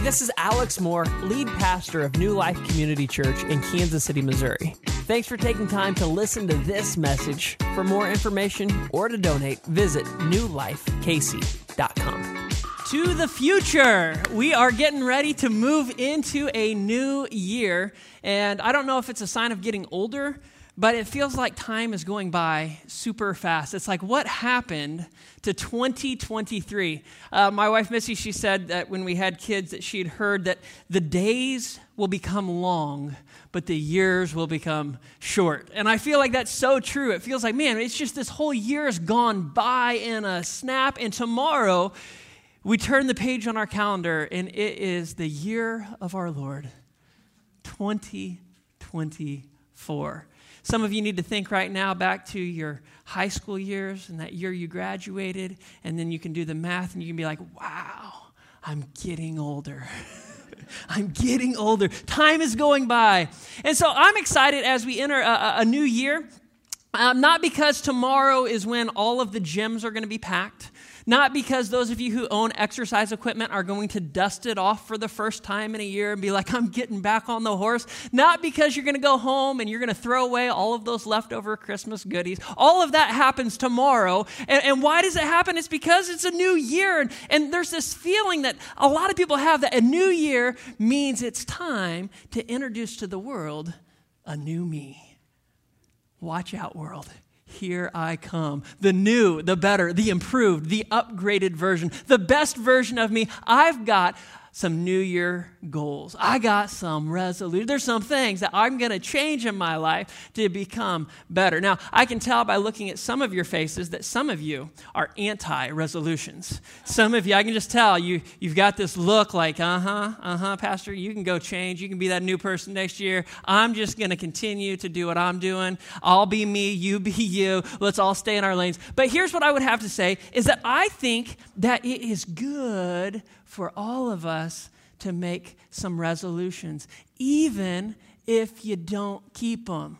This is Alex Moore, lead pastor of New Life Community Church in Kansas City, Missouri. Thanks for taking time to listen to this message. For more information or to donate, visit newlifekc.com. To the future. We are getting ready to move into a new year. And I don't know if it's a sign of getting older, but it feels like time is going by super fast. It's like, what happened to 2023? Uh, my wife Missy, she said that when we had kids, that she'd heard that the days will become long, but the years will become short. And I feel like that's so true. It feels like, man, it's just this whole year has gone by in a snap, and tomorrow we turn the page on our calendar, and it is the year of our Lord, 2024. Some of you need to think right now back to your high school years and that year you graduated, and then you can do the math and you can be like, wow, I'm getting older. I'm getting older. Time is going by. And so I'm excited as we enter a, a new year. Um, not because tomorrow is when all of the gyms are going to be packed. Not because those of you who own exercise equipment are going to dust it off for the first time in a year and be like, I'm getting back on the horse. Not because you're going to go home and you're going to throw away all of those leftover Christmas goodies. All of that happens tomorrow. And, and why does it happen? It's because it's a new year. And, and there's this feeling that a lot of people have that a new year means it's time to introduce to the world a new me. Watch out, world. Here I come. The new, the better, the improved, the upgraded version, the best version of me. I've got some New Year goals. I got some resolutions. There's some things that I'm going to change in my life to become better. Now, I can tell by looking at some of your faces that some of you are anti resolutions. Some of you, I can just tell you, you've got this look like, uh huh, uh huh, Pastor, you can go change. You can be that new person next year. I'm just going to continue to do what I'm doing. I'll be me, you be you. Let's all stay in our lanes. But here's what I would have to say is that I think that it is good for all of us to make some resolutions, even if you don't keep them.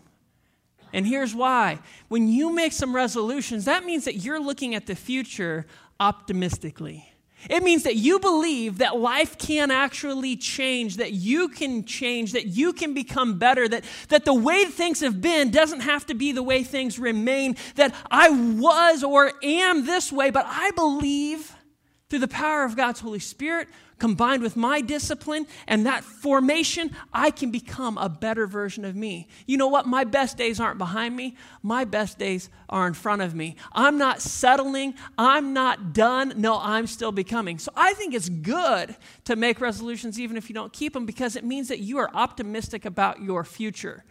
And here's why. When you make some resolutions, that means that you're looking at the future optimistically. It means that you believe that life can actually change, that you can change, that you can become better, that, that the way things have been doesn't have to be the way things remain, that I was or am this way, but I believe through the power of God's Holy Spirit, combined with my discipline and that formation, I can become a better version of me. You know what? My best days aren't behind me, my best days are in front of me. I'm not settling, I'm not done. No, I'm still becoming. So I think it's good to make resolutions even if you don't keep them because it means that you are optimistic about your future.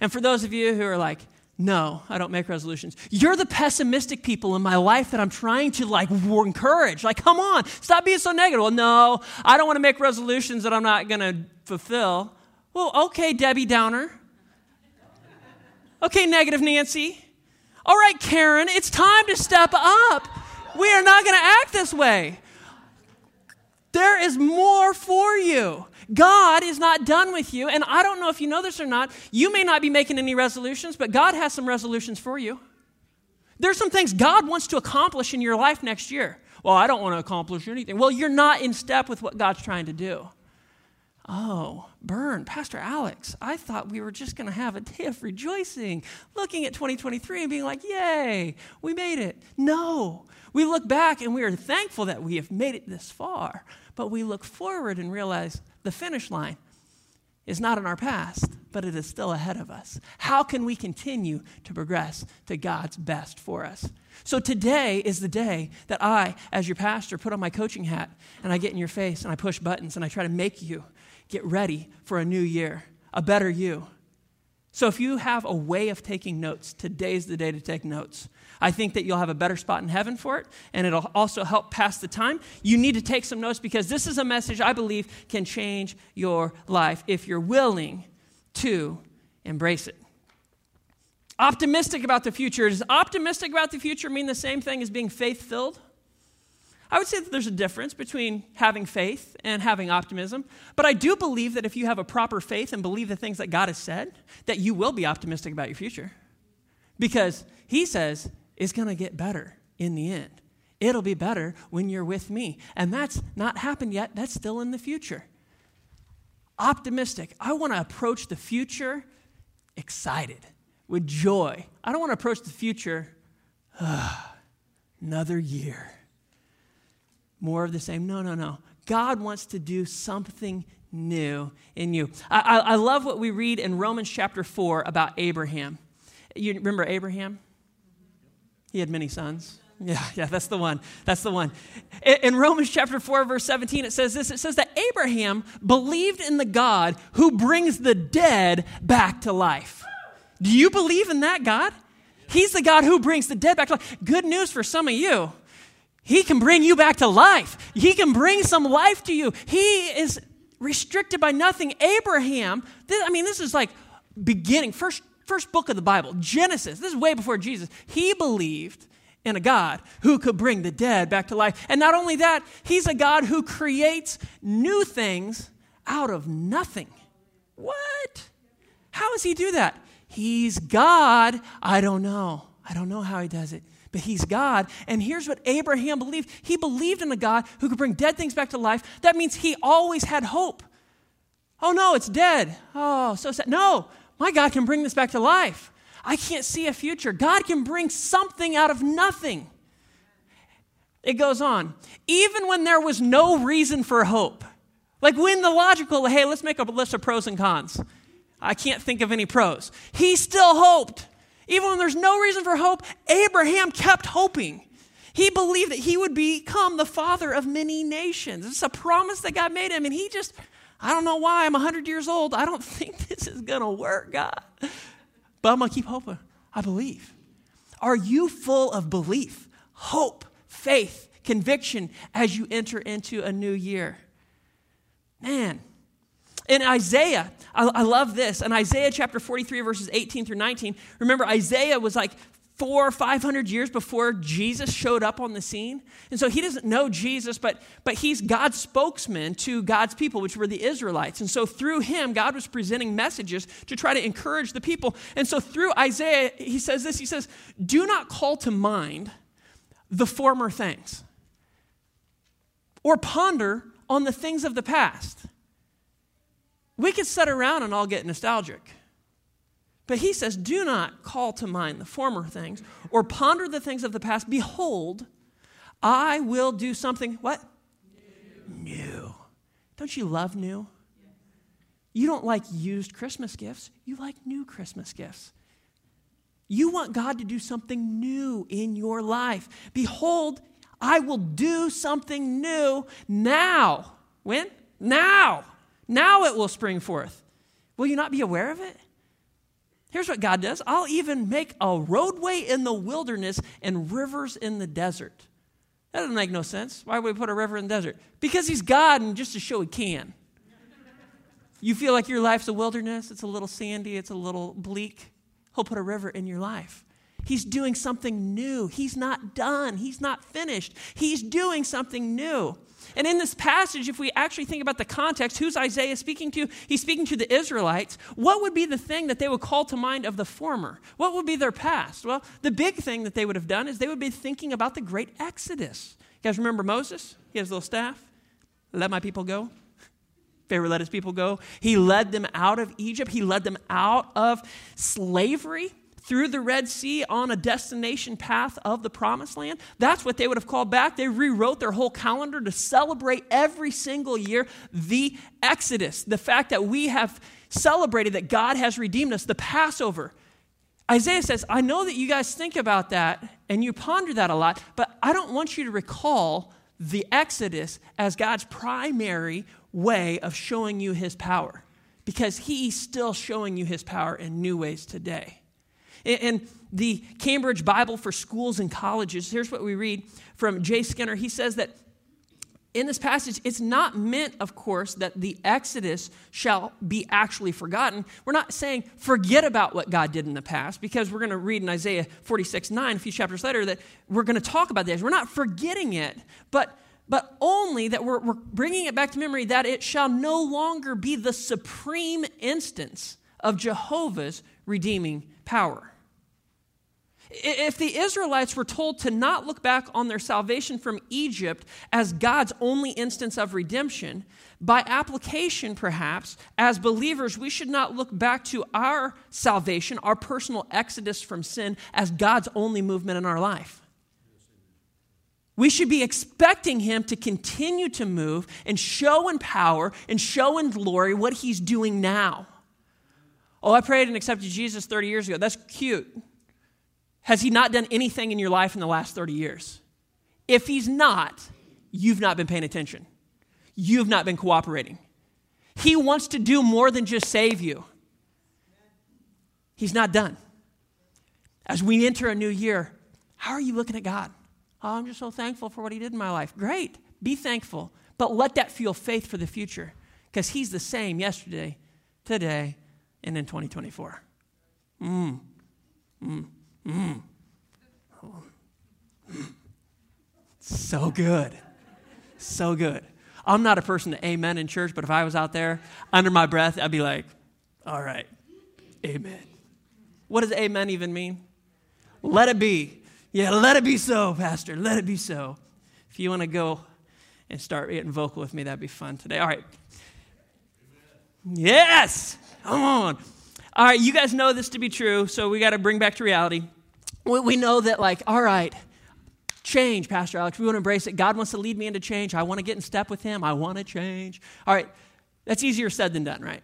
And for those of you who are like, no, I don't make resolutions. You're the pessimistic people in my life that I'm trying to like encourage. Like, come on, stop being so negative. Well, no, I don't want to make resolutions that I'm not going to fulfill. Well, okay, Debbie Downer. Okay, negative Nancy. All right, Karen, it's time to step up. We are not going to act this way. There is more for you. God is not done with you. And I don't know if you know this or not. You may not be making any resolutions, but God has some resolutions for you. There's some things God wants to accomplish in your life next year. Well, I don't want to accomplish anything. Well, you're not in step with what God's trying to do. Oh, burn, Pastor Alex, I thought we were just going to have a day of rejoicing, looking at 2023 and being like, yay, we made it. No, we look back and we are thankful that we have made it this far, but we look forward and realize the finish line is not in our past, but it is still ahead of us. How can we continue to progress to God's best for us? So today is the day that I, as your pastor, put on my coaching hat and I get in your face and I push buttons and I try to make you get ready for a new year, a better you. So if you have a way of taking notes, today's the day to take notes. I think that you'll have a better spot in heaven for it, and it'll also help pass the time. You need to take some notes because this is a message I believe can change your life if you're willing to embrace it. Optimistic about the future. Does optimistic about the future mean the same thing as being faith filled? I would say that there's a difference between having faith and having optimism. But I do believe that if you have a proper faith and believe the things that God has said, that you will be optimistic about your future. Because He says it's going to get better in the end. It'll be better when you're with me. And that's not happened yet, that's still in the future. Optimistic. I want to approach the future excited, with joy. I don't want to approach the future, another year. More of the same. No, no, no. God wants to do something new in you. I, I, I love what we read in Romans chapter 4 about Abraham. You remember Abraham? He had many sons. Yeah, yeah, that's the one. That's the one. In Romans chapter 4, verse 17, it says this it says that Abraham believed in the God who brings the dead back to life. Do you believe in that God? He's the God who brings the dead back to life. Good news for some of you. He can bring you back to life. He can bring some life to you. He is restricted by nothing. Abraham, this, I mean, this is like beginning, first, first book of the Bible, Genesis. This is way before Jesus. He believed in a God who could bring the dead back to life. And not only that, he's a God who creates new things out of nothing. What? How does he do that? He's God. I don't know. I don't know how he does it, but he's God. And here's what Abraham believed he believed in a God who could bring dead things back to life. That means he always had hope. Oh no, it's dead. Oh, so sad. No, my God can bring this back to life. I can't see a future. God can bring something out of nothing. It goes on. Even when there was no reason for hope, like when the logical, hey, let's make a list of pros and cons. I can't think of any pros. He still hoped. Even when there's no reason for hope, Abraham kept hoping. He believed that he would become the father of many nations. It's a promise that God made him, and he just, I don't know why, I'm 100 years old. I don't think this is going to work, God. But I'm going to keep hoping. I believe. Are you full of belief, hope, faith, conviction as you enter into a new year? Man. In Isaiah, I, I love this. In Isaiah chapter 43, verses 18 through 19, remember, Isaiah was like four or five hundred years before Jesus showed up on the scene. And so he doesn't know Jesus, but, but he's God's spokesman to God's people, which were the Israelites. And so through him, God was presenting messages to try to encourage the people. And so through Isaiah, he says this He says, Do not call to mind the former things or ponder on the things of the past. We could sit around and all get nostalgic. But he says, Do not call to mind the former things or ponder the things of the past. Behold, I will do something, what? New. new. Don't you love new? You don't like used Christmas gifts, you like new Christmas gifts. You want God to do something new in your life. Behold, I will do something new now. When? Now. Now it will spring forth. Will you not be aware of it? Here's what God does I'll even make a roadway in the wilderness and rivers in the desert. That doesn't make no sense. Why would we put a river in the desert? Because He's God and just to show He can. You feel like your life's a wilderness, it's a little sandy, it's a little bleak. He'll put a river in your life. He's doing something new. He's not done. He's not finished. He's doing something new. And in this passage, if we actually think about the context, who's Isaiah speaking to? He's speaking to the Israelites. What would be the thing that they would call to mind of the former? What would be their past? Well, the big thing that they would have done is they would be thinking about the great Exodus. You guys remember Moses? He has a little staff. Let my people go. Pharaoh let his people go. He led them out of Egypt. He led them out of slavery through the Red Sea on a destination path of the promised land. That's what they would have called back. They rewrote their whole calendar to celebrate every single year the Exodus, the fact that we have celebrated that God has redeemed us, the Passover. Isaiah says, I know that you guys think about that and you ponder that a lot, but I don't want you to recall the Exodus as God's primary way of showing you his power because he's still showing you his power in new ways today. In the Cambridge Bible for Schools and Colleges, here's what we read from J. Skinner. He says that in this passage, it's not meant, of course, that the Exodus shall be actually forgotten. We're not saying forget about what God did in the past, because we're going to read in Isaiah 46 9, a few chapters later, that we're going to talk about this. We're not forgetting it, but, but only that we're, we're bringing it back to memory that it shall no longer be the supreme instance of Jehovah's redeeming power. If the Israelites were told to not look back on their salvation from Egypt as God's only instance of redemption, by application, perhaps, as believers, we should not look back to our salvation, our personal exodus from sin, as God's only movement in our life. We should be expecting Him to continue to move and show in power and show in glory what He's doing now. Oh, I prayed and accepted Jesus 30 years ago. That's cute. Has He not done anything in your life in the last 30 years? If He's not, you've not been paying attention. You've not been cooperating. He wants to do more than just save you. He's not done. As we enter a new year, how are you looking at God? Oh, I'm just so thankful for what He did in my life. Great. Be thankful. But let that fuel faith for the future because He's the same yesterday, today, and in 2024. Mm. Mm. Mm. So good. So good. I'm not a person to amen in church, but if I was out there under my breath, I'd be like, all right, amen. What does amen even mean? Let it be. Yeah, let it be so, Pastor. Let it be so. If you want to go and start getting vocal with me, that'd be fun today. All right. Yes. Come on. All right, you guys know this to be true, so we got to bring back to reality. We, we know that, like, all right, change, Pastor Alex. We want to embrace it. God wants to lead me into change. I want to get in step with Him. I want to change. All right, that's easier said than done, right?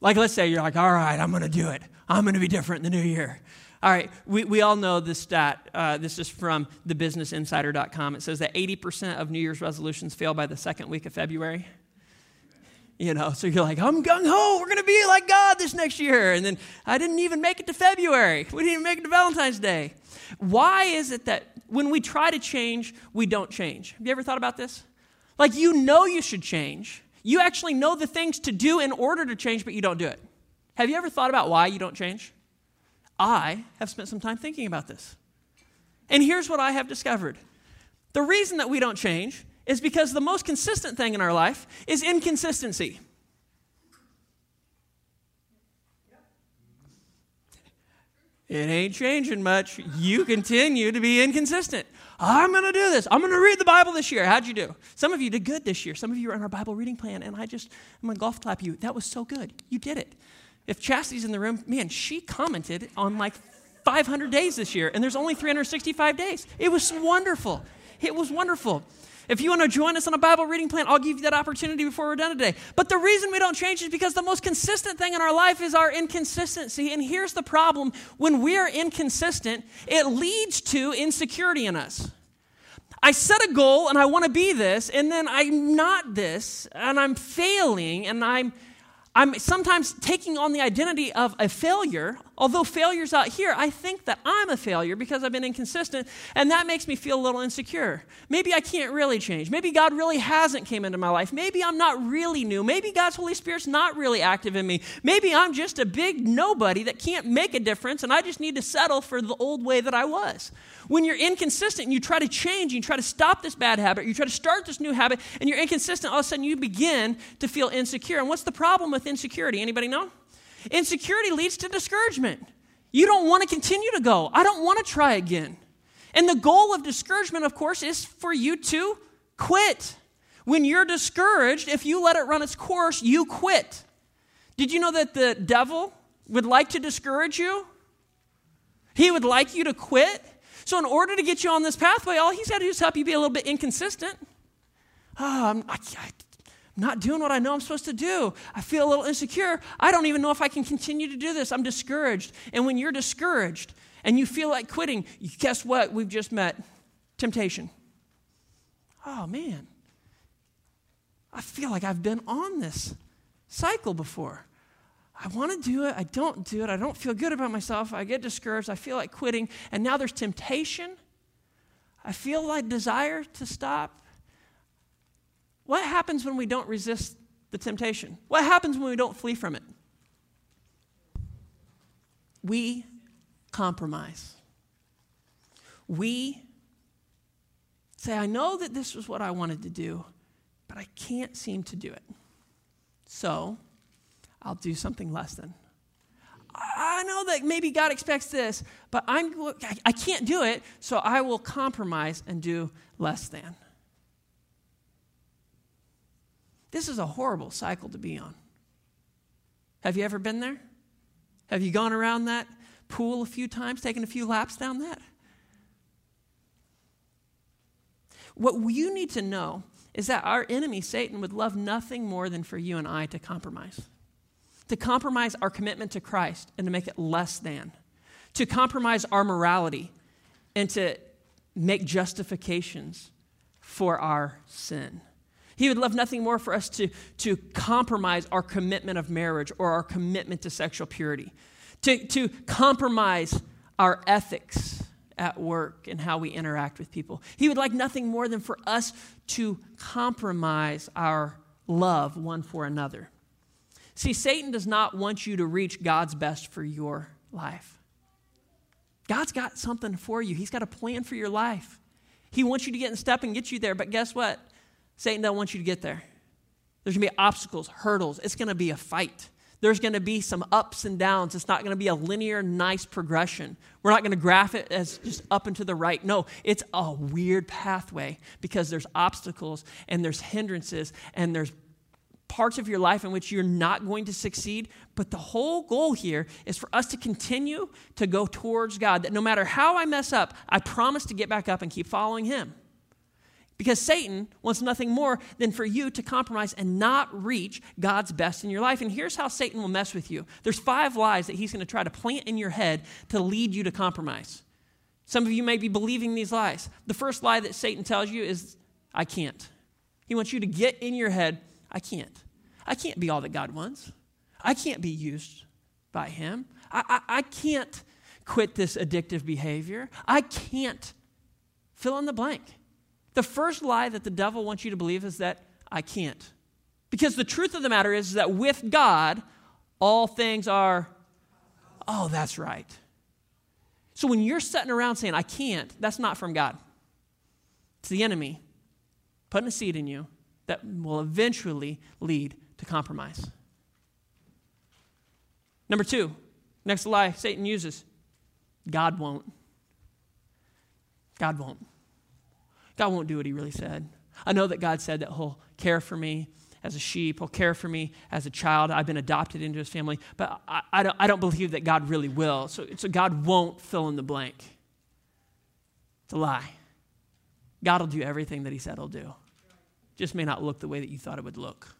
Like, let's say you're like, all right, I'm going to do it. I'm going to be different in the new year. All right, we, we all know this stat. Uh, this is from thebusinessinsider.com. It says that 80% of New Year's resolutions fail by the second week of February. You know, so you're like, I'm gung ho, we're going to be like God this next year. And then I didn't even make it to February. We didn't even make it to Valentine's Day. Why is it that when we try to change, we don't change? Have you ever thought about this? Like, you know you should change. You actually know the things to do in order to change, but you don't do it. Have you ever thought about why you don't change? I have spent some time thinking about this. And here's what I have discovered the reason that we don't change is because the most consistent thing in our life is inconsistency. It ain't changing much. You continue to be inconsistent. I'm going to do this. I'm going to read the Bible this year. How'd you do? Some of you did good this year. Some of you are on our Bible reading plan, and I just, I'm going to golf clap you. That was so good. You did it. If Chastity's in the room, man, she commented on like 500 days this year, and there's only 365 days. It was wonderful. It was wonderful. If you want to join us on a Bible reading plan, I'll give you that opportunity before we're done today. But the reason we don't change is because the most consistent thing in our life is our inconsistency. And here's the problem when we are inconsistent, it leads to insecurity in us. I set a goal and I want to be this, and then I'm not this, and I'm failing, and I'm I'm sometimes taking on the identity of a failure. Although failure's out here, I think that I'm a failure because I've been inconsistent, and that makes me feel a little insecure. Maybe I can't really change. Maybe God really hasn't came into my life. Maybe I'm not really new. Maybe God's Holy Spirit's not really active in me. Maybe I'm just a big nobody that can't make a difference, and I just need to settle for the old way that I was. When you're inconsistent and you try to change, you try to stop this bad habit, you try to start this new habit, and you're inconsistent, all of a sudden you begin to feel insecure. And what's the problem with insecurity? Anybody know? Insecurity leads to discouragement. You don't want to continue to go. I don't want to try again. And the goal of discouragement, of course, is for you to quit. When you're discouraged, if you let it run its course, you quit. Did you know that the devil would like to discourage you? He would like you to quit. So, in order to get you on this pathway, all he's got to do is help you be a little bit inconsistent. Oh, I, I, not doing what I know I'm supposed to do. I feel a little insecure. I don't even know if I can continue to do this. I'm discouraged. And when you're discouraged and you feel like quitting, guess what? We've just met temptation. Oh, man. I feel like I've been on this cycle before. I want to do it. I don't do it. I don't feel good about myself. I get discouraged. I feel like quitting. And now there's temptation. I feel like desire to stop. What happens when we don't resist the temptation? What happens when we don't flee from it? We compromise. We say, I know that this was what I wanted to do, but I can't seem to do it. So I'll do something less than. I know that maybe God expects this, but I'm, I can't do it, so I will compromise and do less than. This is a horrible cycle to be on. Have you ever been there? Have you gone around that pool a few times, taken a few laps down that? What you need to know is that our enemy, Satan, would love nothing more than for you and I to compromise. To compromise our commitment to Christ and to make it less than. To compromise our morality and to make justifications for our sin. He would love nothing more for us to, to compromise our commitment of marriage or our commitment to sexual purity, to, to compromise our ethics at work and how we interact with people. He would like nothing more than for us to compromise our love one for another. See, Satan does not want you to reach God's best for your life. God's got something for you, He's got a plan for your life. He wants you to get in step and get you there, but guess what? Satan doesn't want you to get there. There's going to be obstacles, hurdles. It's going to be a fight. There's going to be some ups and downs. It's not going to be a linear, nice progression. We're not going to graph it as just up and to the right. No, it's a weird pathway because there's obstacles and there's hindrances and there's parts of your life in which you're not going to succeed. But the whole goal here is for us to continue to go towards God, that no matter how I mess up, I promise to get back up and keep following Him. Because Satan wants nothing more than for you to compromise and not reach God's best in your life. And here's how Satan will mess with you there's five lies that he's going to try to plant in your head to lead you to compromise. Some of you may be believing these lies. The first lie that Satan tells you is, I can't. He wants you to get in your head, I can't. I can't be all that God wants. I can't be used by Him. I, I, I can't quit this addictive behavior. I can't fill in the blank. The first lie that the devil wants you to believe is that I can't. Because the truth of the matter is that with God, all things are, oh, that's right. So when you're sitting around saying, I can't, that's not from God. It's the enemy putting a seed in you that will eventually lead to compromise. Number two, next lie Satan uses God won't. God won't. God won't do what he really said. I know that God said that he'll care for me as a sheep, he'll care for me as a child. I've been adopted into his family, but I, I, don't, I don't believe that God really will. So, so God won't fill in the blank. It's a lie. God will do everything that he said he'll do. Just may not look the way that you thought it would look.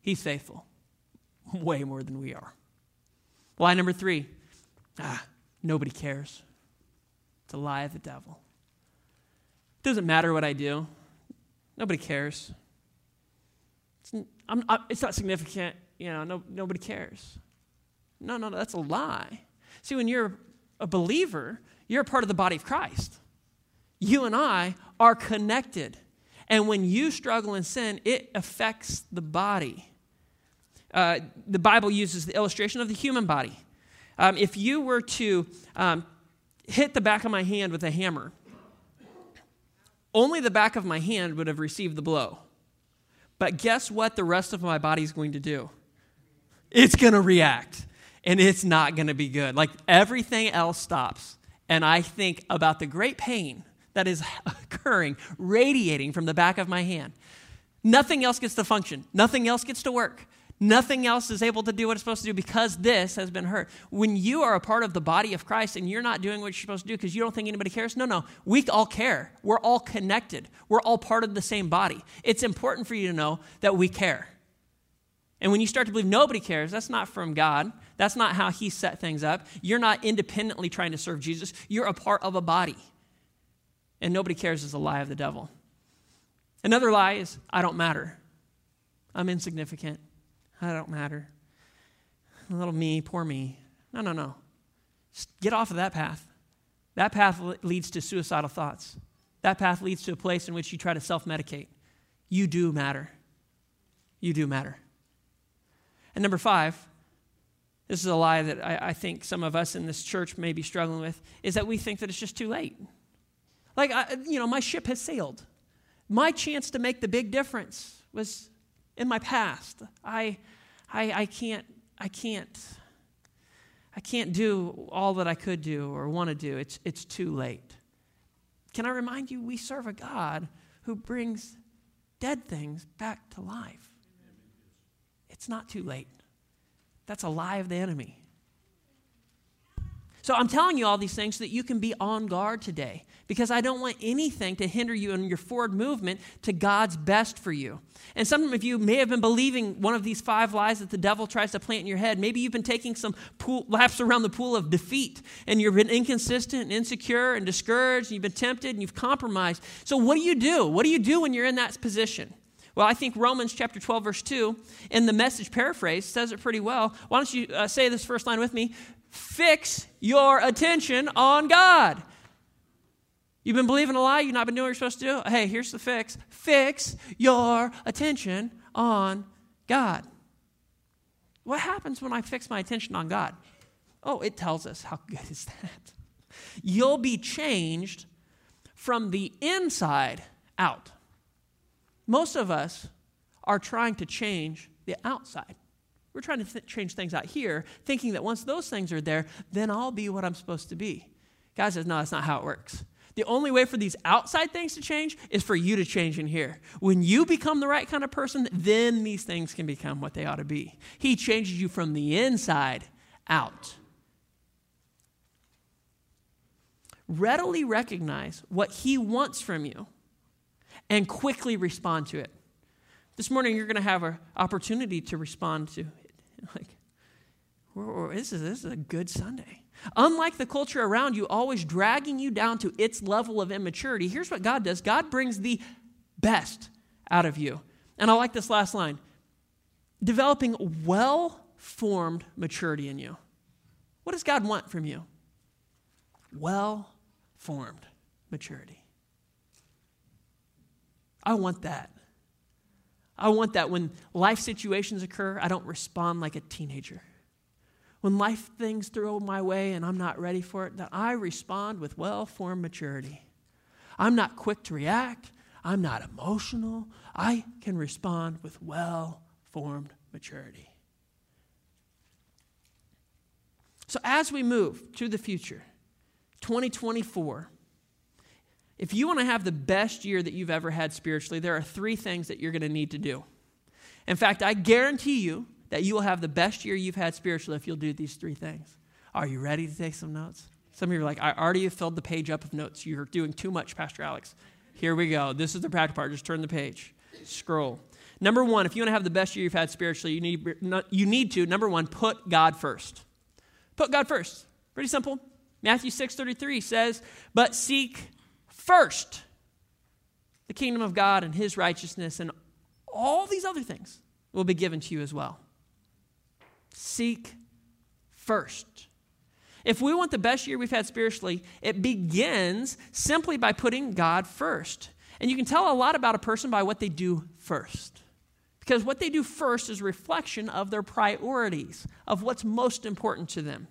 He's faithful, way more than we are. Lie number three ah, nobody cares. It's a lie of the devil. It doesn't matter what I do. Nobody cares. It's, I, it's not significant. You know, no, nobody cares. No, no, no, that's a lie. See, when you're a believer, you're a part of the body of Christ. You and I are connected. And when you struggle in sin, it affects the body. Uh, the Bible uses the illustration of the human body. Um, if you were to um, hit the back of my hand with a hammer, only the back of my hand would have received the blow. But guess what the rest of my body is going to do? It's going to react, and it's not going to be good. Like everything else stops. And I think about the great pain that is occurring, radiating from the back of my hand. Nothing else gets to function, nothing else gets to work. Nothing else is able to do what it's supposed to do because this has been hurt. When you are a part of the body of Christ and you're not doing what you're supposed to do because you don't think anybody cares, no, no, we all care. We're all connected. We're all part of the same body. It's important for you to know that we care. And when you start to believe nobody cares, that's not from God. That's not how He set things up. You're not independently trying to serve Jesus, you're a part of a body. And nobody cares is a lie of the devil. Another lie is, I don't matter. I'm insignificant. I don't matter. Little me, poor me. No, no, no. Just get off of that path. That path leads to suicidal thoughts. That path leads to a place in which you try to self medicate. You do matter. You do matter. And number five, this is a lie that I, I, think some of us in this church may be struggling with, is that we think that it's just too late. Like, I, you know, my ship has sailed. My chance to make the big difference was in my past. I, I, I can't, I can't I can't do all that I could do or want to do. It's, it's too late. Can I remind you, we serve a God who brings dead things back to life. It's not too late. That's a lie of the enemy. So I'm telling you all these things so that you can be on guard today because I don't want anything to hinder you in your forward movement to God's best for you. And some of you may have been believing one of these five lies that the devil tries to plant in your head. Maybe you've been taking some pool, laps around the pool of defeat and you've been inconsistent and insecure and discouraged and you've been tempted and you've compromised. So, what do you do? What do you do when you're in that position? Well, I think Romans chapter 12, verse 2, in the message paraphrase, says it pretty well. Why don't you uh, say this first line with me? Fix your attention on God. You've been believing a lie, you've not been doing what you're supposed to do. Hey, here's the fix fix your attention on God. What happens when I fix my attention on God? Oh, it tells us how good is that? You'll be changed from the inside out. Most of us are trying to change the outside. We're trying to th- change things out here, thinking that once those things are there, then I'll be what I'm supposed to be. God says, no, that's not how it works. The only way for these outside things to change is for you to change in here. When you become the right kind of person, then these things can become what they ought to be. He changes you from the inside out. Readily recognize what He wants from you and quickly respond to it. This morning, you're going to have an opportunity to respond to Like, this is, this is a good Sunday. Unlike the culture around you, always dragging you down to its level of immaturity, here's what God does God brings the best out of you. And I like this last line developing well formed maturity in you. What does God want from you? Well formed maturity. I want that. I want that when life situations occur, I don't respond like a teenager. When life things throw my way and I'm not ready for it, that I respond with well formed maturity. I'm not quick to react. I'm not emotional. I can respond with well formed maturity. So, as we move to the future, 2024, if you want to have the best year that you've ever had spiritually, there are three things that you're going to need to do. In fact, I guarantee you that you will have the best year you've had spiritually if you'll do these three things. Are you ready to take some notes? Some of you are like, I already filled the page up of notes. You're doing too much, Pastor Alex. Here we go. This is the practical part. Just turn the page. Scroll. Number one, if you want to have the best year you've had spiritually, you need, you need to, number one, put God first. Put God first. Pretty simple. Matthew 6.33 says, but seek first the kingdom of God and his righteousness, and all these other things will be given to you as well. Seek first. If we want the best year we've had spiritually, it begins simply by putting God first. And you can tell a lot about a person by what they do first. Because what they do first is reflection of their priorities, of what's most important to them.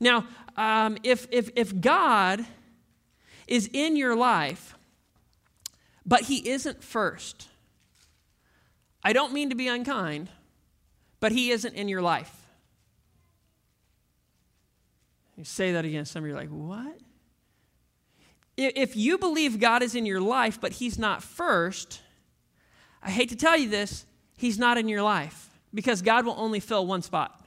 Now, um, if, if, if God is in your life, but He isn't first, I don't mean to be unkind, but He isn't in your life. You say that again, some of you are like, what? If you believe God is in your life, but He's not first, I hate to tell you this, He's not in your life because God will only fill one spot.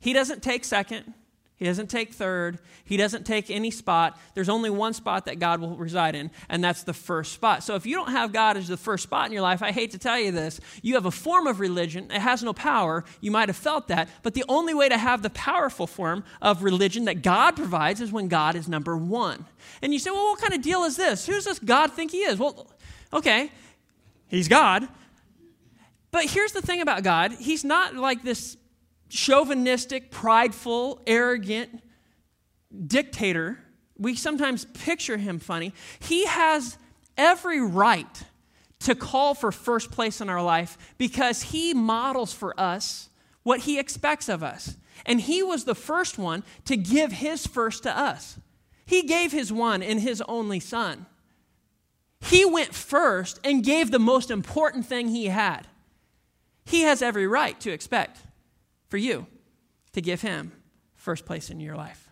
He doesn't take second, he doesn't take third. He doesn't take any spot. There's only one spot that God will reside in, and that's the first spot. So if you don't have God as the first spot in your life, I hate to tell you this, you have a form of religion. It has no power. You might have felt that. But the only way to have the powerful form of religion that God provides is when God is number one. And you say, well, what kind of deal is this? Who's this God think he is? Well, okay, he's God. But here's the thing about God He's not like this chauvinistic, prideful, arrogant dictator. We sometimes picture him funny. He has every right to call for first place in our life because he models for us what he expects of us. And he was the first one to give his first to us. He gave his one and his only son. He went first and gave the most important thing he had. He has every right to expect for you to give him first place in your life.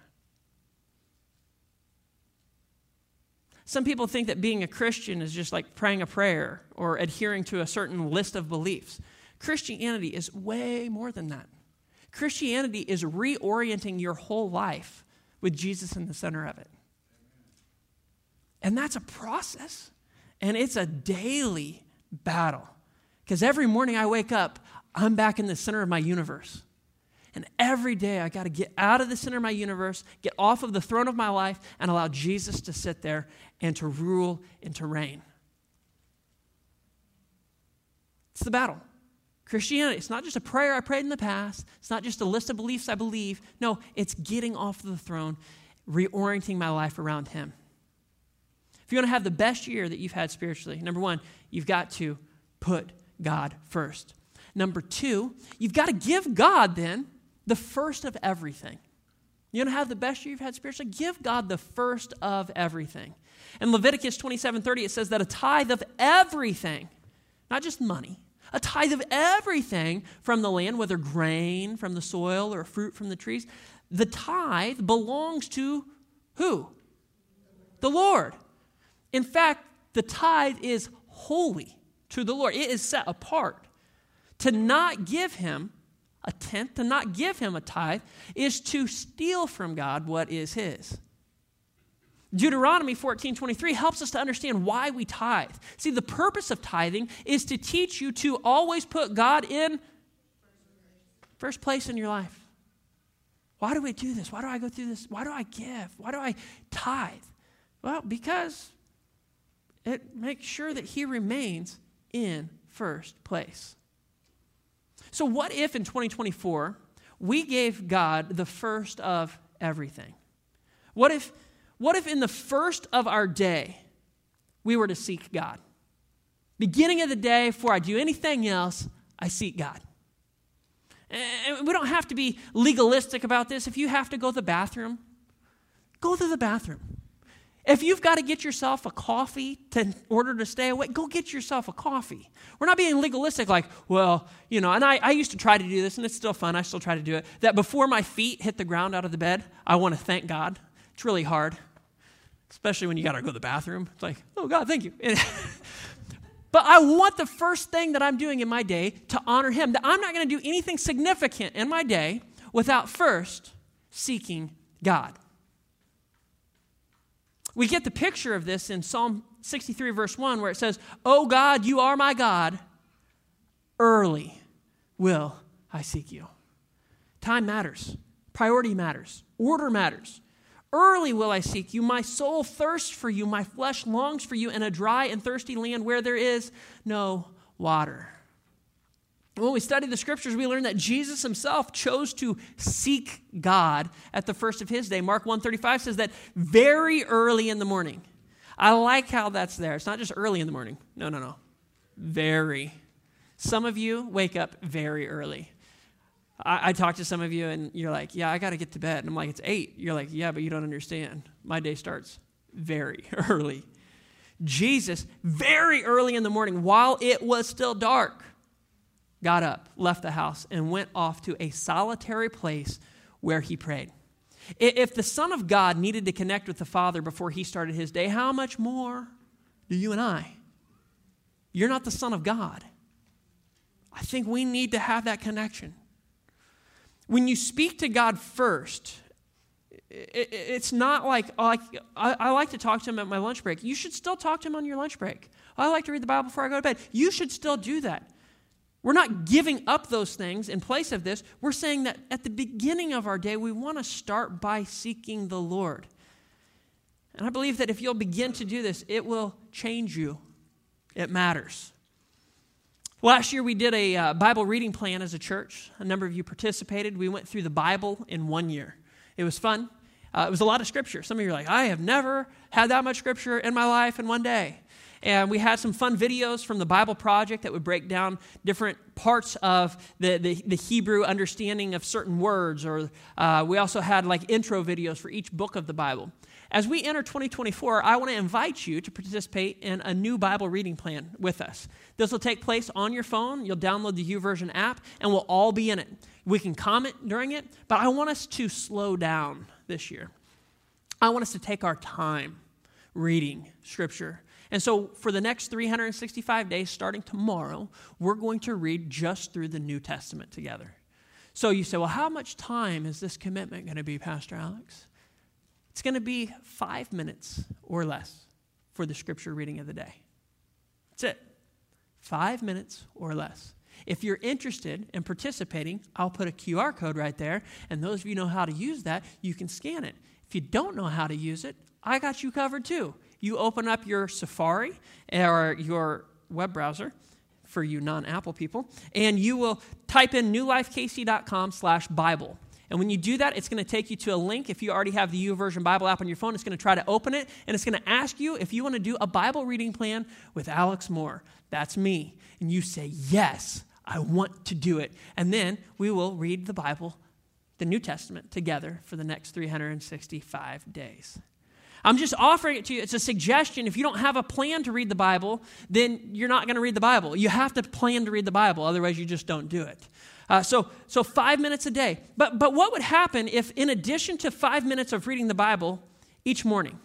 Some people think that being a Christian is just like praying a prayer or adhering to a certain list of beliefs. Christianity is way more than that. Christianity is reorienting your whole life with Jesus in the center of it. And that's a process, and it's a daily battle. Because every morning I wake up, I'm back in the center of my universe. And every day I got to get out of the center of my universe, get off of the throne of my life, and allow Jesus to sit there and to rule and to reign. It's the battle. Christianity, it's not just a prayer I prayed in the past, it's not just a list of beliefs I believe. No, it's getting off the throne, reorienting my life around Him. If you want to have the best year that you've had spiritually, number one, you've got to put God first. Number two, you've got to give God then the first of everything. You want to have the best year you've had spiritually? Give God the first of everything. In Leviticus 27 30, it says that a tithe of everything, not just money, a tithe of everything from the land, whether grain from the soil or fruit from the trees, the tithe belongs to who? The Lord. In fact, the tithe is holy to the Lord, it is set apart. To not give him a tenth, to not give him a tithe, is to steal from God what is his. Deuteronomy 14 23 helps us to understand why we tithe. See, the purpose of tithing is to teach you to always put God in first place in your life. Why do we do this? Why do I go through this? Why do I give? Why do I tithe? Well, because it makes sure that He remains in first place. So, what if in 2024 we gave God the first of everything? What if what if in the first of our day we were to seek God? Beginning of the day, before I do anything else, I seek God. And we don't have to be legalistic about this. If you have to go to the bathroom, go to the bathroom. If you've got to get yourself a coffee to, in order to stay awake, go get yourself a coffee. We're not being legalistic, like, well, you know, and I, I used to try to do this, and it's still fun. I still try to do it. That before my feet hit the ground out of the bed, I want to thank God. It's really hard especially when you got to go to the bathroom. It's like, oh, God, thank you. but I want the first thing that I'm doing in my day to honor Him. That I'm not going to do anything significant in my day without first seeking God. We get the picture of this in Psalm 63, verse 1, where it says, Oh God, you are my God. Early will I seek you. Time matters, priority matters, order matters. Early will I seek you. My soul thirsts for you. My flesh longs for you in a dry and thirsty land where there is no water. When we study the scriptures, we learn that Jesus himself chose to seek God at the first of his day. Mark 135 says that very early in the morning. I like how that's there. It's not just early in the morning. No, no, no. Very. Some of you wake up very early. I, I talk to some of you and you're like, yeah, I got to get to bed. And I'm like, it's eight. You're like, yeah, but you don't understand. My day starts very early. Jesus, very early in the morning, while it was still dark, got up, left the house, and went off to a solitary place where he prayed. If the Son of God needed to connect with the Father before he started his day, how much more do you and I? You're not the Son of God. I think we need to have that connection. When you speak to God first, it's not like, like I, like to talk to him at my lunch break. You should still talk to him on your lunch break. I like to read the Bible before I go to bed. You should still do that. We're not giving up those things in place of this. We're saying that at the beginning of our day, we want to start by seeking the Lord. And I believe that if you'll begin to do this, it will change you. It matters. Last year, we did a uh, Bible reading plan as a church. A number of you participated. We went through the Bible in one year. It was fun. Uh, it was a lot of scripture. Some of you are like, I have never had that much scripture in my life in one day. And we had some fun videos from the Bible Project that would break down different parts of the, the, the Hebrew understanding of certain words. Or uh, we also had like intro videos for each book of the Bible. as we enter 2024, I want to invite you to participate in a new Bible reading plan with us. This will take place on your phone. You'll download the YouVersion app, and we'll all be in it. We can comment during it, but I want us to slow down this year. I want us to take our time reading Scripture. And so, for the next 365 days, starting tomorrow, we're going to read just through the New Testament together. So, you say, well, how much time is this commitment going to be, Pastor Alex? It's going to be five minutes or less for the Scripture reading of the day. That's it. Five minutes or less. If you're interested in participating, I'll put a QR code right there, and those of you know how to use that, you can scan it. If you don't know how to use it, I got you covered too. You open up your Safari or your web browser for you non-Apple people, and you will type in newlifekc.com slash Bible. And when you do that, it's going to take you to a link. If you already have the YouVersion Bible app on your phone, it's going to try to open it, and it's going to ask you if you want to do a Bible reading plan with Alex Moore. That's me. And you say, Yes, I want to do it. And then we will read the Bible the New Testament together for the next 365 days. I'm just offering it to you. It's a suggestion. If you don't have a plan to read the Bible, then you're not going to read the Bible. You have to plan to read the Bible, otherwise, you just don't do it. Uh, so, so five minutes a day. But, but what would happen if, in addition to five minutes of reading the Bible each morning,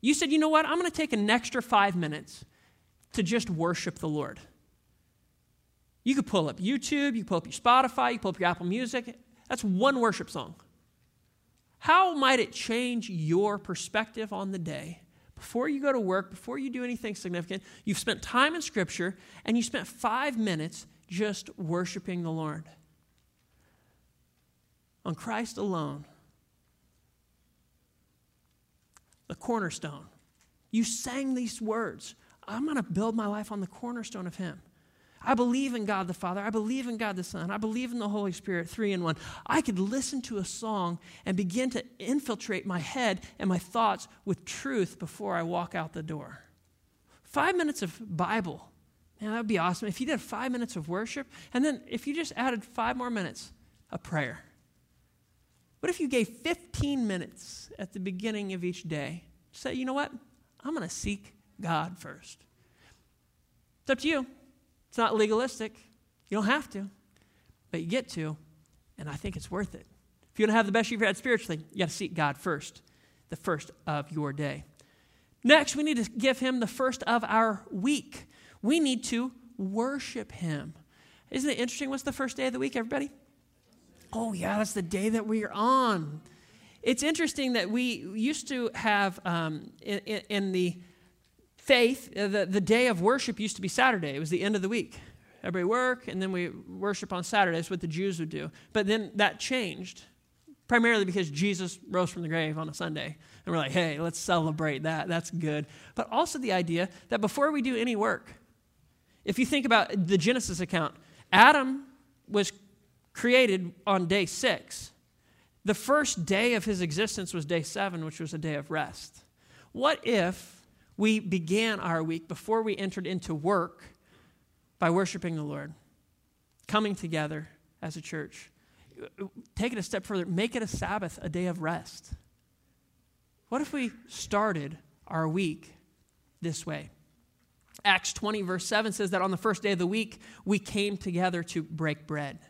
you said, you know what, I'm going to take an extra five minutes to just worship the Lord? You could pull up YouTube, you could pull up your Spotify, you could pull up your Apple Music, that's one worship song. How might it change your perspective on the day? Before you go to work, before you do anything significant, you've spent time in Scripture and you spent five minutes just worshiping the Lord. On Christ alone, the cornerstone. You sang these words I'm going to build my life on the cornerstone of Him. I believe in God the Father. I believe in God the Son. I believe in the Holy Spirit, three in one. I could listen to a song and begin to infiltrate my head and my thoughts with truth before I walk out the door. Five minutes of Bible. Man, that would be awesome. If you did five minutes of worship, and then if you just added five more minutes of prayer. What if you gave 15 minutes at the beginning of each day? Say, you know what? I'm going to seek God first. It's up to you. It's not legalistic. You don't have to, but you get to, and I think it's worth it. If you want to have the best you've had spiritually, you got to seek God first, the first of your day. Next, we need to give Him the first of our week. We need to worship Him. Isn't it interesting? What's the first day of the week, everybody? Oh, yeah, that's the day that we are on. It's interesting that we used to have um, in, in, the faith, uh, the, the day of worship used to be Saturday. It was the end of the week. Everybody work, and then we worship on Saturday. What the Jews would do. But then that changed, primarily because Jesus rose from the grave on a Sunday. And we're like, hey, let's celebrate that. That's good. But also the idea that before we do any work, if you think about the Genesis account, Adam was created on day six. The first day of his existence was day seven, which was a day of rest. What if we began our week before we entered into work by worshiping the Lord, coming together as a church. Take it a step further, make it a Sabbath, a day of rest. What if we started our week this way? Acts 20, verse 7 says that on the first day of the week, we came together to break bread.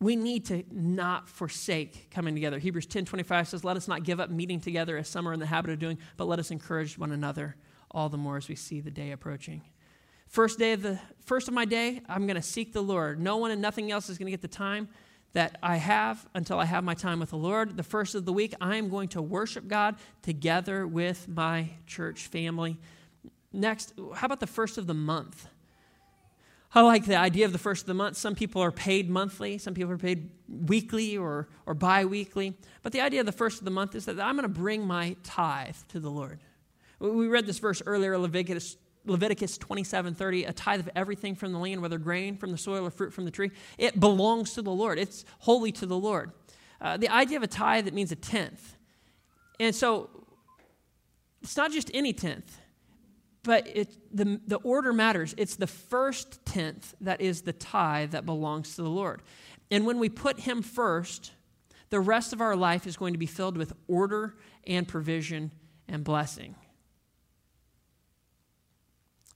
We need to not forsake coming together. Hebrews 10 25 says, Let us not give up meeting together as some are in the habit of doing, but let us encourage one another all the more as we see the day approaching. First day of the first of my day, I'm going to seek the Lord. No one and nothing else is going to get the time that I have until I have my time with the Lord. The first of the week, I am going to worship God together with my church family. Next, how about the first of the month? I like the idea of the first of the month. Some people are paid monthly, some people are paid weekly or, or bi weekly. But the idea of the first of the month is that I'm going to bring my tithe to the Lord. We read this verse earlier, Leviticus, Leviticus 27 30, a tithe of everything from the land, whether grain from the soil or fruit from the tree. It belongs to the Lord, it's holy to the Lord. Uh, the idea of a tithe, it means a tenth. And so it's not just any tenth but it, the, the order matters. It's the first tenth that is the tithe that belongs to the Lord. And when we put Him first, the rest of our life is going to be filled with order and provision and blessing.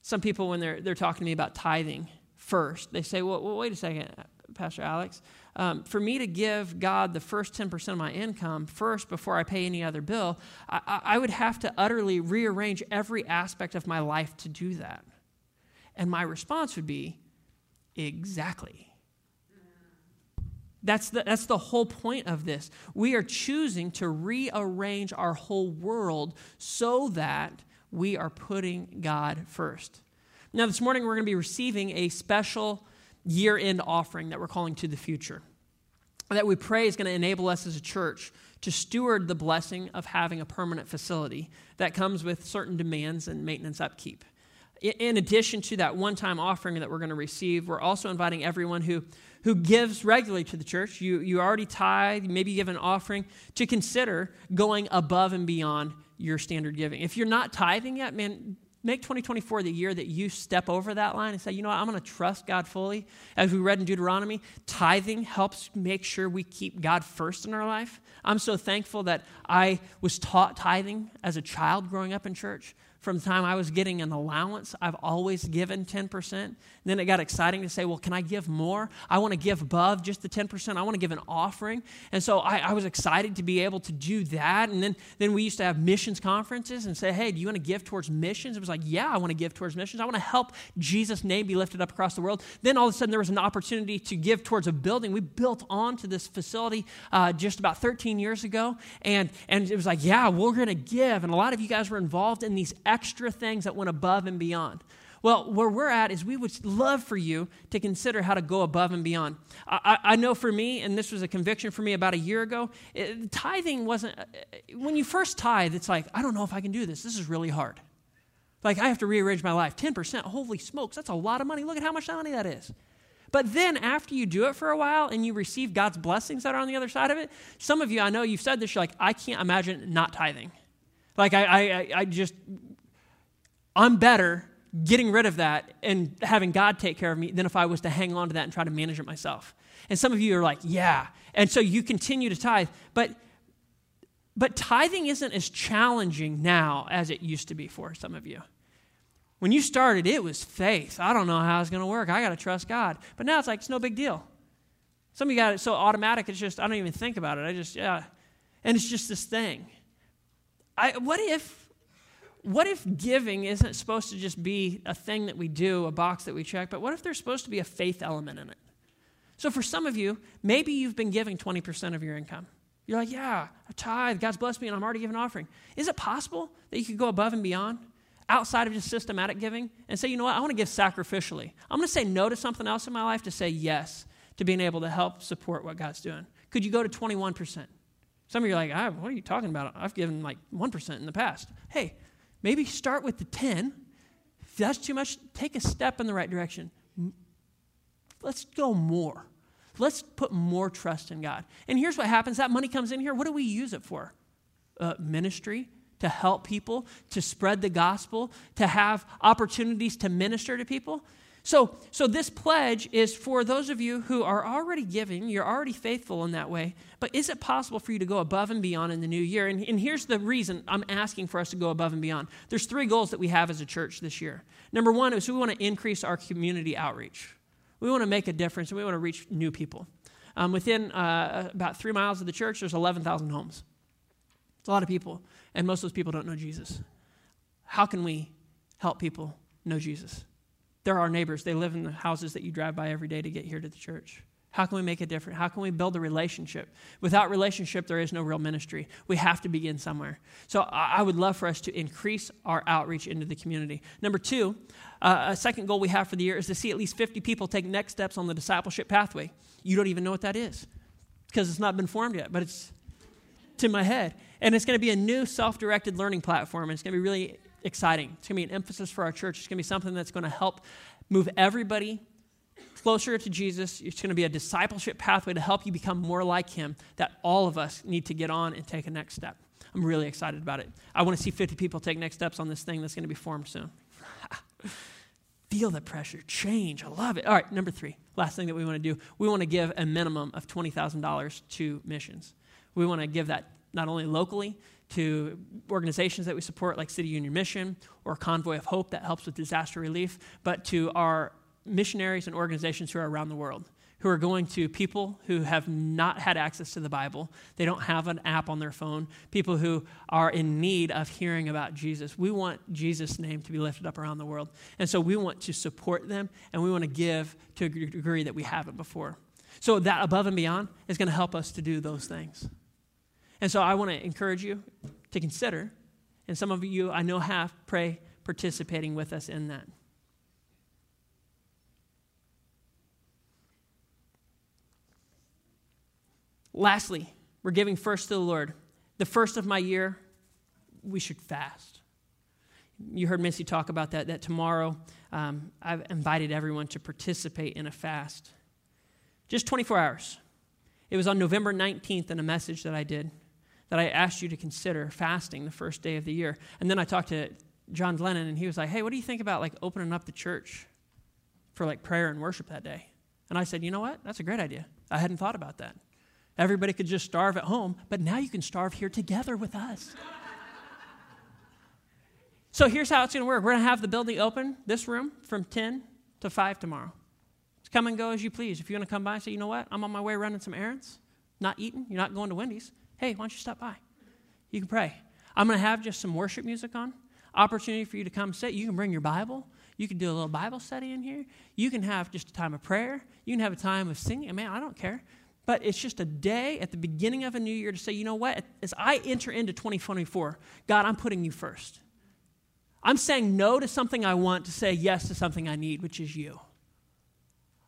Some people, when they're, they're talking to me about tithing first, they say, well, well wait a second, Pastor Alex. Um, for me to give God the first 10% of my income first before I pay any other bill, I, I would have to utterly rearrange every aspect of my life to do that. And my response would be, exactly. That's the, that's the whole point of this. We are choosing to rearrange our whole world so that we are putting God first. Now, this morning we're going to be receiving a special year end offering that we're calling To the Future. That we pray is going to enable us as a church to steward the blessing of having a permanent facility that comes with certain demands and maintenance upkeep. In addition to that one time offering that we're going to receive, we're also inviting everyone who, who gives regularly to the church. You, you already tithe, maybe give an offering, to consider going above and beyond your standard giving. If you're not tithing yet, man, make 2024 the year that you step over that line and say, you know what, I'm going to trust God fully. As we read in Deuteronomy, tithing helps make sure we keep God first in our life. I'm so thankful that I was taught tithing as a child growing up in church. From the time I was getting an allowance, I've always given 10%. And then it got exciting to say, well, can I give more? I want to give above just the 10%. I want to give an offering. And so I, I, was excited to be able to do that. And then, then we used to have missions conferences and say, hey, do you want to give towards missions? It was like, yeah, I want to give towards missions. I want to help Jesus' name be lifted up across the world. Then all of a sudden there was an opportunity to give towards a building. We built onto this facility uh, just about 13 years ago. And, and it was like, yeah, we're going to give. And a lot of you guys were involved in these extra things that went above and beyond. Well, where we're at is we would love for you to consider how to go above and beyond. I, I know for me, and this was a conviction for me about a year ago, it, tithing wasn't, uh, when you first tithe, it's like, I don't know if I can do this. This is really hard. Like, I have to rearrange my life. 10%, holy smokes, that's a lot of money. Look at how much money that is. But then, after you do it for a while and you receive God's blessings that are on the other side of it, some of you, I know you've said this, you're like, I can't imagine not tithing. Like, I, I, I just, I'm better getting rid of that and having God take care of me than if I was to hang on to that and try to manage it myself. And some of you are like, yeah. And so you continue to tithe. But but tithing isn't as challenging now as it used to be for some of you. When you started, it was faith. I don't know how it's going to work. I got to trust God. But now it's like, it's no big deal. Some of you got it so automatic, it's just, I don't even think about it. I just, yeah. And it's just this thing. I, what if what if giving isn't supposed to just be a thing that we do, a box that we check, but what if there's supposed to be a faith element in it? So for some of you, maybe you've been giving 20% of your income. You're like, yeah, a tithe, God's blessed me, and I'm already giving an offering. Is it possible that you could go above and beyond outside of just systematic giving and say, you know what, I want to give sacrificially? I'm going to say no to something else in my life to say yes to being able to help support what God's doing. Could you go to 21%? Some of you are like, ah, what are you talking about? I've given like 1% in the past. Hey, Maybe start with the 10. If that's too much, take a step in the right direction. Let's go more. Let's put more trust in God. And here's what happens that money comes in here. What do we use it for? Uh, ministry, to help people, to spread the gospel, to have opportunities to minister to people. So, so this pledge is for those of you who are already giving, you're already faithful in that way, but is it possible for you to go above and beyond in the new year? And, and here's the reason I'm asking for us to go above and beyond. There's three goals that we have as a church this year. Number one is we want to increase our community outreach. We want to make a difference and we want to reach new people. Um, within uh, about three miles of the church, there's 11,000 homes. It's a lot of people, and most of those people don't know Jesus. How can we help people know Jesus? They're our neighbors. They live in the houses that you drive by every day to get here to the church. How can we make a difference? How can we build a relationship? Without relationship, there is no real ministry. We have to begin somewhere. So I would love for us to increase our outreach into the community. Number two, uh, a second goal we have for the year is to see at least 50 people take next steps on the discipleship pathway. You don't even know what that is because it's not been formed yet, but it's to my head. And it's going to be a new self directed learning platform. And it's going to be really exciting. It's going to be an emphasis for our church. It's going to be something that's going to help move everybody closer to Jesus. It's going to be a discipleship pathway to help you become more like him that all of us need to get on and take a next step. I'm really excited about it. I want to see 50 people take next steps on this thing that's going to be formed soon. Feel the pressure, change. I love it. All right, number three, last thing that we want to do we want to give a minimum of $20,000 to missions. We want to give that not only locally to organizations that we support, like City Union Mission or Convoy of Hope that helps with disaster relief, but to our missionaries and organizations who are around the world who are going to people who have not had access to the Bible. They don't have an app on their phone. People who are in need of hearing about Jesus. We want Jesus' name to be lifted up around the world. And so we want to support them and we want to give to a degree that we haven't before. So that above and beyond is going to help us to do those things. And so I want to encourage you to consider, and some of you I know have, pray participating with us in that. Lastly, we're giving first to the Lord. The first of my year, we should fast. You heard Missy talk about that, that tomorrow um, I've invited everyone to participate in a fast. Just 24 hours. It was on November 19th in a message that I did that I asked you to consider fasting the first day of the year. And then I talked to John Glennon, and he was like, hey, what do you think about like opening up the church for like prayer and worship that day? And I said, you know what? That's a great idea. I hadn't thought about that. Everybody could just starve at home, but now you can starve here together with us. so here's how it's going to work we're going to have the building open, this room, from 10 to 5 tomorrow. Just come and go as you please. If you want to come by and say, you know what, I'm on my way running some errands, not eating, you're not going to Wendy's, hey, why don't you stop by? You can pray. I'm going to have just some worship music on, opportunity for you to come sit. You can bring your Bible. You can do a little Bible study in here. You can have just a time of prayer. You can have a time of singing. Man, I don't care. But it's just a day at the beginning of a new year to say, you know what? As I enter into 2024, God, I'm putting you first. I'm saying no to something I want to say yes to something I need, which is you.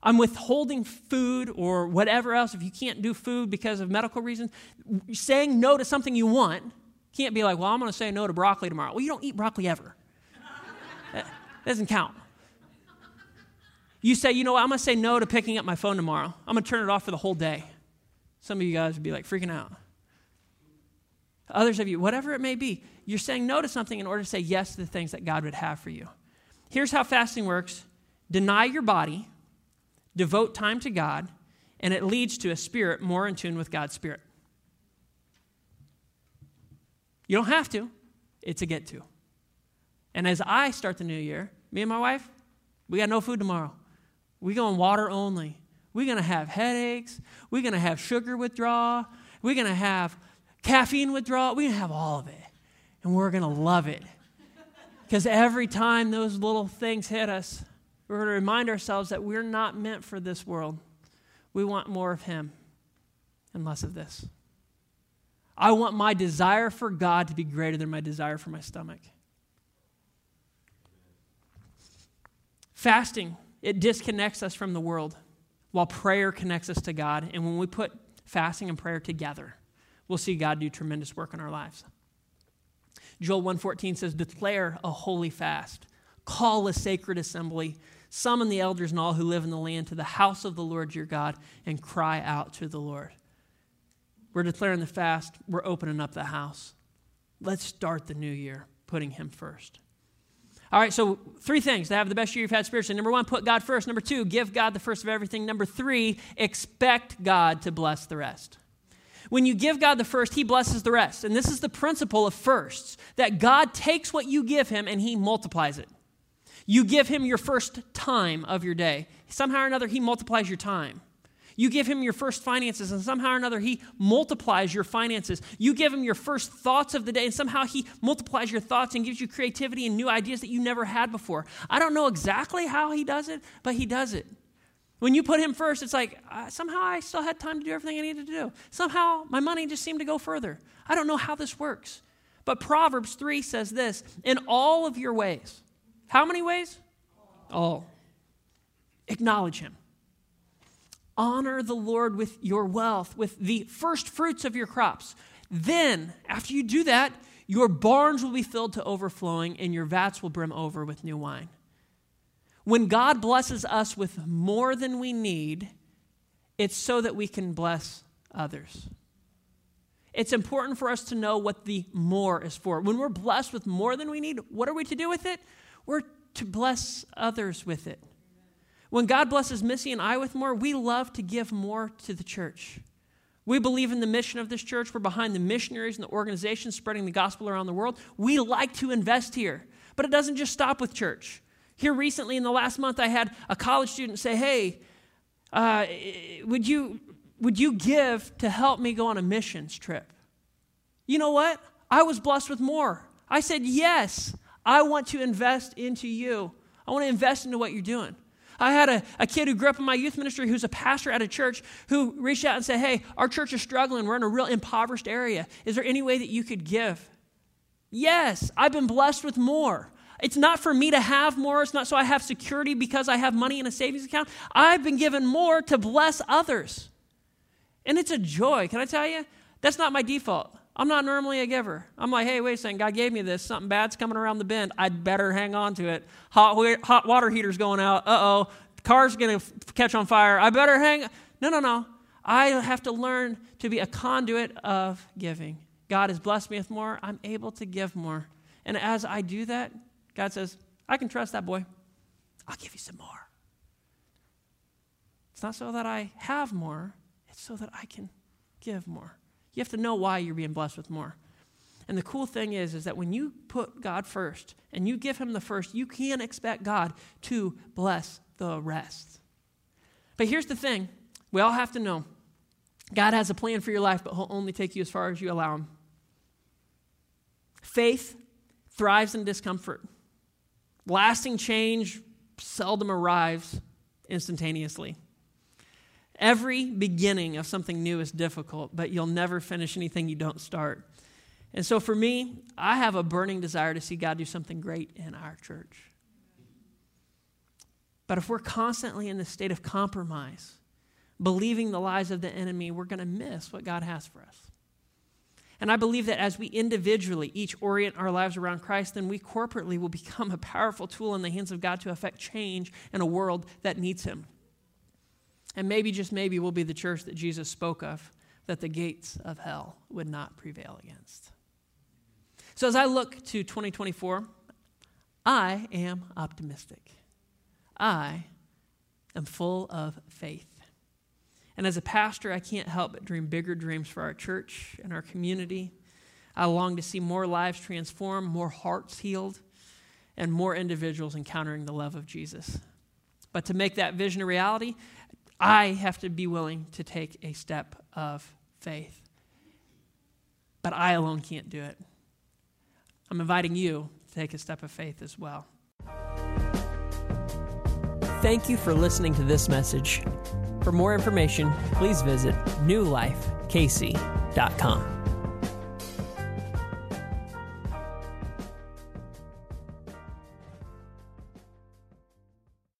I'm withholding food or whatever else. If you can't do food because of medical reasons, saying no to something you want can't be like, well, I'm going to say no to broccoli tomorrow. Well, you don't eat broccoli ever. that doesn't count. You say, you know what, I'm going to say no to picking up my phone tomorrow. I'm going to turn it off for the whole day. Some of you guys would be like freaking out. Others of you, whatever it may be, you're saying no to something in order to say yes to the things that God would have for you. Here's how fasting works deny your body, devote time to God, and it leads to a spirit more in tune with God's spirit. You don't have to, it's a get to. And as I start the new year, me and my wife, we got no food tomorrow. We're going water only. We're going to have headaches. We're going to have sugar withdrawal. We're going to have caffeine withdrawal. We're going to have all of it. And we're going to love it. Because every time those little things hit us, we're going to remind ourselves that we're not meant for this world. We want more of Him and less of this. I want my desire for God to be greater than my desire for my stomach. Fasting it disconnects us from the world while prayer connects us to God. And when we put fasting and prayer together, we'll see God do tremendous work in our lives. Joel 1:14 says, "Declare a holy fast, call a sacred assembly, summon the elders and all who live in the land to the house of the Lord your God and cry out to the Lord." We're declaring the fast, we're opening up the house. Let's start the new year putting him first. All right, so three things to have the best year you've had spiritually. Number one, put God first. Number two, give God the first of everything. Number three, expect God to bless the rest. When you give God the first, He blesses the rest. And this is the principle of firsts that God takes what you give Him and He multiplies it. You give Him your first time of your day, somehow or another, He multiplies your time. You give him your first finances, and somehow or another, he multiplies your finances. You give him your first thoughts of the day, and somehow he multiplies your thoughts and gives you creativity and new ideas that you never had before. I don't know exactly how he does it, but he does it. When you put him first, it's like uh, somehow I still had time to do everything I needed to do. Somehow my money just seemed to go further. I don't know how this works. But Proverbs 3 says this in all of your ways. How many ways? All. Acknowledge him. Honor the Lord with your wealth, with the first fruits of your crops. Then, after you do that, your barns will be filled to overflowing and your vats will brim over with new wine. When God blesses us with more than we need, it's so that we can bless others. It's important for us to know what the more is for. When we're blessed with more than we need, what are we to do with it? We're to bless others with it. When God blesses Missy and I with more, we love to give more to the church. We believe in the mission of this church. We're behind the missionaries and the organizations spreading the gospel around the world. We like to invest here. But it doesn't just stop with church. Here recently, in the last month, I had a college student say, Hey, uh, would, you, would you give to help me go on a missions trip? You know what? I was blessed with more. I said, Yes, I want to invest into you. I want to invest into what you're doing. I had a, a kid who grew up in my youth ministry who's a pastor at a church who reached out and said, Hey, our church is struggling. We're in a real impoverished area. Is there any way that you could give? Yes, I've been blessed with more. It's not for me to have more. It's not so I have security because I have money in a savings account. I've been given more to bless others. And it's a joy. Can I tell you? That's not my default. I'm not normally a giver. I'm like, hey, wait a second. God gave me this. Something bad's coming around the bend. I'd better hang on to it. Hot, hot water heater's going out. Uh oh. Car's going to catch on fire. I better hang. No, no, no. I have to learn to be a conduit of giving. God has blessed me with more. I'm able to give more. And as I do that, God says, I can trust that boy. I'll give you some more. It's not so that I have more, it's so that I can give more. You have to know why you're being blessed with more. And the cool thing is, is that when you put God first and you give Him the first, you can expect God to bless the rest. But here's the thing we all have to know God has a plan for your life, but He'll only take you as far as you allow Him. Faith thrives in discomfort. Lasting change seldom arrives instantaneously. Every beginning of something new is difficult, but you'll never finish anything you don't start. And so for me, I have a burning desire to see God do something great in our church. But if we're constantly in the state of compromise, believing the lies of the enemy, we're going to miss what God has for us. And I believe that as we individually each orient our lives around Christ, then we corporately will become a powerful tool in the hands of God to affect change in a world that needs Him. And maybe, just maybe, we'll be the church that Jesus spoke of, that the gates of hell would not prevail against. So as I look to 2024, I am optimistic. I am full of faith. And as a pastor, I can't help but dream bigger dreams for our church and our community. I long to see more lives transformed, more hearts healed, and more individuals encountering the love of Jesus. But to make that vision a reality, I have to be willing to take a step of faith. But I alone can't do it. I'm inviting you to take a step of faith as well. Thank you for listening to this message. For more information, please visit newlifekc.com.